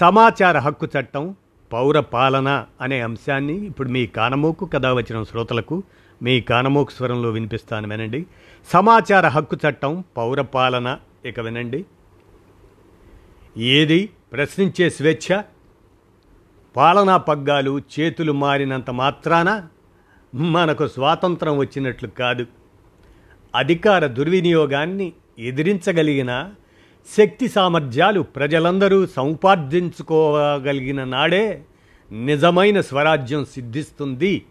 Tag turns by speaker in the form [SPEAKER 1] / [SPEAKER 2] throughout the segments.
[SPEAKER 1] సమాచార హక్కు చట్టం పౌర పాలన అనే అంశాన్ని ఇప్పుడు మీ కానమోకు కథ వచ్చిన శ్రోతలకు మీ కానమోకు స్వరంలో వినిపిస్తాను వినండి. సమాచార హక్కు చట్టం పౌర పాలన ఇక వినండి. ఏది ప్రశ్నించే స్వేచ్ఛ? పాలనా పగ్గాలు చేతులు మారినంత మాత్రాన మనకు స్వాతంత్రం వచ్చినట్లు కాదు. అధికార దుర్వినియోగాన్ని ఎదిరించగలిగిన శక్తి సామర్థ్యాలు ప్రజలందరూ సంపార్జించుకోగలిగిన నాడే నిజమైన స్వరాజ్యం సిద్ధిస్తుంది.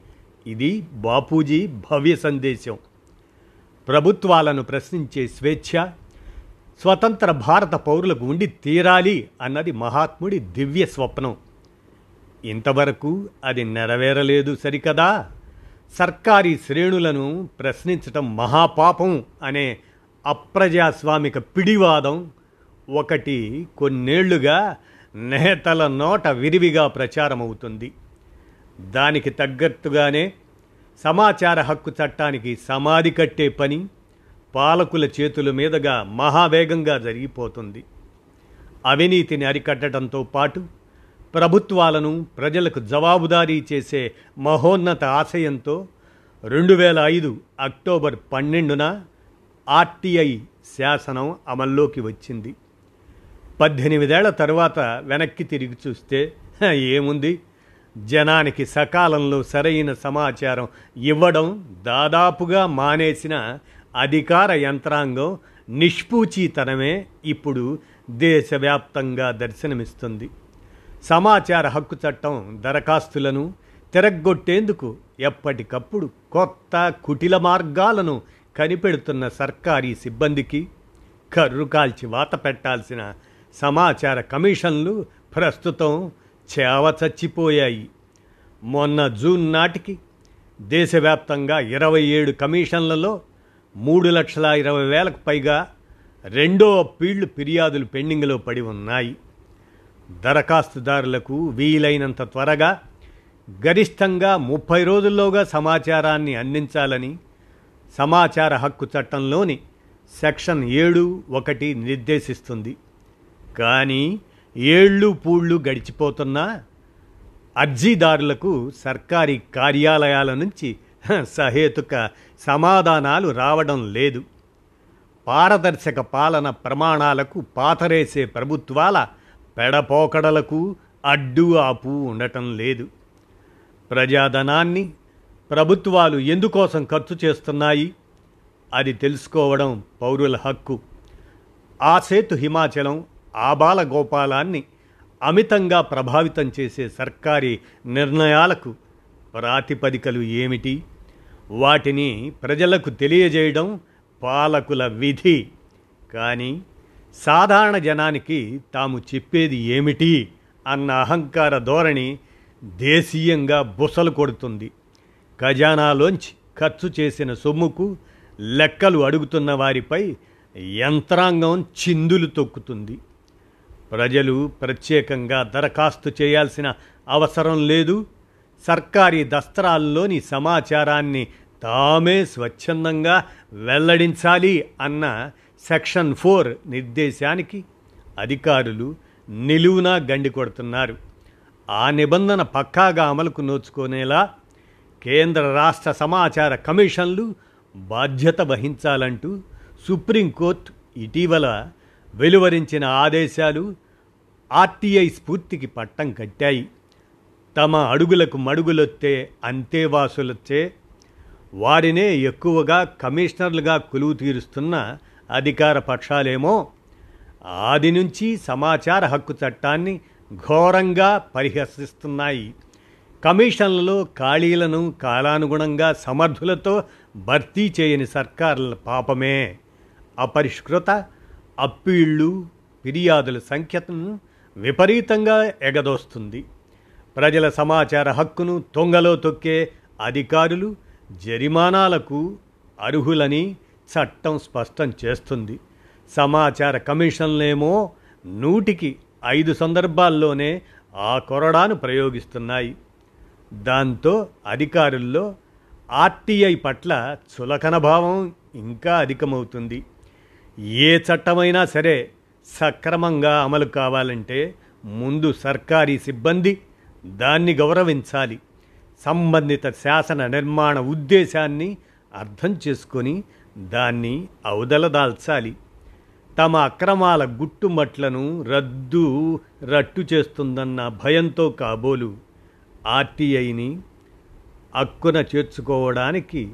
[SPEAKER 1] ఇది బాపూజీ భవ్య సందేశం. ప్రభుత్వాలను ప్రశ్నించే స్వేచ్ఛ స్వతంత్ర భారత పౌరులకు ఉండి తీరాలి అన్నది మహాత్ముడి దివ్య స్వప్నం. ఇంతవరకు అది నెరవేరలేదు సరికదా? సర్కారీ శ్రేణులను ప్రశ్నించటం మహాపాపం అనే అప్రజాస్వామిక పిడివాదం ఒకటి కొన్నేళ్ళుగా నేతల నోట విరివిగా ప్రచారమవుతుంది. దానికి తగ్గట్టుగానే సమాచార హక్కు చట్టానికి సమాధి కట్టే పని పాలకుల చేతుల మీదుగా మహావేగంగా జరిగిపోతుంది. అవినీతిని అరికట్టడంతో పాటు ప్రభుత్వాలను ప్రజలకు జవాబుదారీ చేసే మహోన్నత ఆశయంతో రెండు వేల ఐదు అక్టోబర్ పన్నెండున ఆర్టీఐ శాసనం అమల్లోకి వచ్చింది. పద్దెనిమిదేళ్ళ తర్వాత వెనక్కి తిరిగి చూస్తే ఏముంది? జనానికి సకాలంలో సరైన సమాచారం ఇవ్వడం దాదాపుగా మానేసిన అధికార యంత్రాంగం నిష్పూచీతనమే ఇప్పుడు దేశవ్యాప్తంగా దర్శనమిస్తుంది. సమాచార హక్కు చట్టం దరఖాస్తులను తిరగ్గొట్టేందుకు ఎప్పటికప్పుడు కొత్త కుటిల మార్గాలను కనిపెడుతున్న సర్కారీ సిబ్బందికి కర్రు కాల్చి వాత పెట్టాల్సిన సమాచార కమిషన్లు ప్రస్తుతం చేవ చచ్చిపోయాయి. మొన్న జూన్ నాటికి దేశవ్యాప్తంగా ఇరవై ఏడు కమిషన్లలో మూడు లక్షల ఇరవై వేలకు పైగా రెండో పీళ్ళు ఫిర్యాదులు పెండింగ్లో పడి ఉన్నాయి. దరఖాస్తుదారులకు వీలైనంత త్వరగా గరిష్టంగా ముప్పై రోజుల్లోగా సమాచారాన్ని అందించాలని సమాచార హక్కు చట్టంలోని సెక్షన్ ఏడు ఒకటి నిర్దేశిస్తుంది. కానీ ఏళ్ళు పూళ్ళు గడిచిపోతున్నా అర్జీదారులకు సర్కారీ కార్యాలయాల నుంచి సహేతుక సమాధానాలు రావడం లేదు. పారదర్శక పాలన ప్రమాణాలకు పాతరేసే ప్రభుత్వాల పెడపోకడలకు అడ్డు ఆపు ఉండటం లేదు. ప్రజాధనాన్ని ప్రభుత్వాలు ఎందుకోసం ఖర్చు చేస్తున్నాయి? అది తెలుసుకోవడం పౌరుల హక్కు. ఆ సేతు హిమాచలం ఆబాల గోపాలాన్ని అమితంగా ప్రభావితం చేసే సర్కారీ నిర్ణయాలకు ప్రాతిపదికలు ఏమిటి? వాటిని ప్రజలకు తెలియజేయడం పాలకుల విధి. కానీ సాధారణ జనానికి తాము చెప్పేది ఏమిటి? అన్న అహంకార ధోరణి దేశీయంగా బుసలు కొడుతుంది. ఖజానాలోంచి ఖర్చు చేసిన సొమ్ముకు లెక్కలు అడుగుతున్న వారిపై యంత్రాంగం చిందులు తొక్కుతుంది. ప్రజలు ప్రత్యేకంగా దరఖాస్తు చేయాల్సిన అవసరం లేదు. సర్కారీ దస్త్రాల్లోని సమాచారాన్ని తామే స్వచ్ఛందంగా వెల్లడించాలి అన్న సెక్షన్ ఫోర్ నిర్దేశానికి అధికారులు నిలువునా గండి కొడుతున్నారు. ఆ నిబంధన పక్కాగా అమలుకు నోచుకునేలా కేంద్ర రాష్ట్ర సమాచార కమిషన్లు బాధ్యత వహించాలంటూ సుప్రీంకోర్టు ఇటీవల వెలువరించిన ఆదేశాలు ఆర్టీఐ స్ఫూర్తికి పట్టం కట్టాయి. తమ అడుగులకు మడుగులొత్తే అంతేవాసులొచ్చే వారినే ఎక్కువగా కమిషనర్లుగా కొలువు తీరుస్తున్న అధికార పక్షాలేమో ఆది నుంచి సమాచార హక్కు చట్టాన్ని ఘోరంగా పరిహసిస్తున్నాయి. కమిషన్లలో ఖాళీలను కాలానుగుణంగా సమర్థులతో భర్తీ చేయని సర్కారుల పాపమే. అపరిష్కృత అప్పీళ్ళు ఫిర్యాదుల సంఖ్యను విపరీతంగా ఎగదోస్తుంది. ప్రజల సమాచార హక్కును తొంగలో తొక్కే అధికారులు జరిమానాలకు అర్హులని చట్టం స్పష్టం చేస్తుంది. సమాచార కమిషన్లేమో నూటికి ఐదు సందర్భాల్లోనే ఆ కొరడాను ప్రయోగిస్తున్నాయి. దాంతో అధికారుల్లో ఆర్టీఐ పట్ల చులకన భావం ఇంకా అధికమవుతుంది. ఏ చట్టమైనా సరే సక్రమంగా అమలు కావాలంటే ముందు సర్కారీ సిబ్బంది దాన్ని గౌరవించాలి. సంబంధిత శాసన నిర్మాణ ఉద్దేశాన్ని అర్థం చేసుకొని దాన్ని అవదలదాల్చాలి తమ అక్రమాల గుట్టుమట్లను రద్దు రట్టు చేస్తుందన్న భయంతో కాబోలు ఆర్టీఐని అక్కున చేర్చుకోవడానికి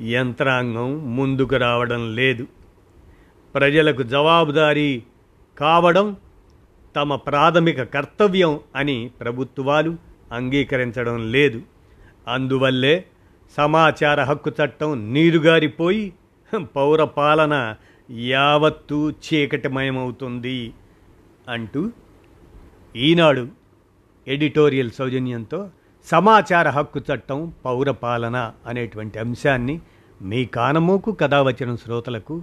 [SPEAKER 1] యంత్రాంగం ముందుకు రావడం లేదు. ప్రజలకు జవాబుదారీ కావడం తమ ప్రాథమిక కర్తవ్యం అని ప్రభుత్వాలు అంగీకరించడం లేదు. అందువల్లే సమాచార హక్కు చట్టం నీరుగారిపోయి పౌర పాలన యావత్తూ చీకటిమయమవుతుంది అంటూ ఈనాడు ఎడిటోరియల్ సౌజన్యంతో సమాచార హక్కు చట్టం పౌరపాలన అనేటువంటి అంశాన్ని మీ కానమోకు కథావచనం శ్రోతలకు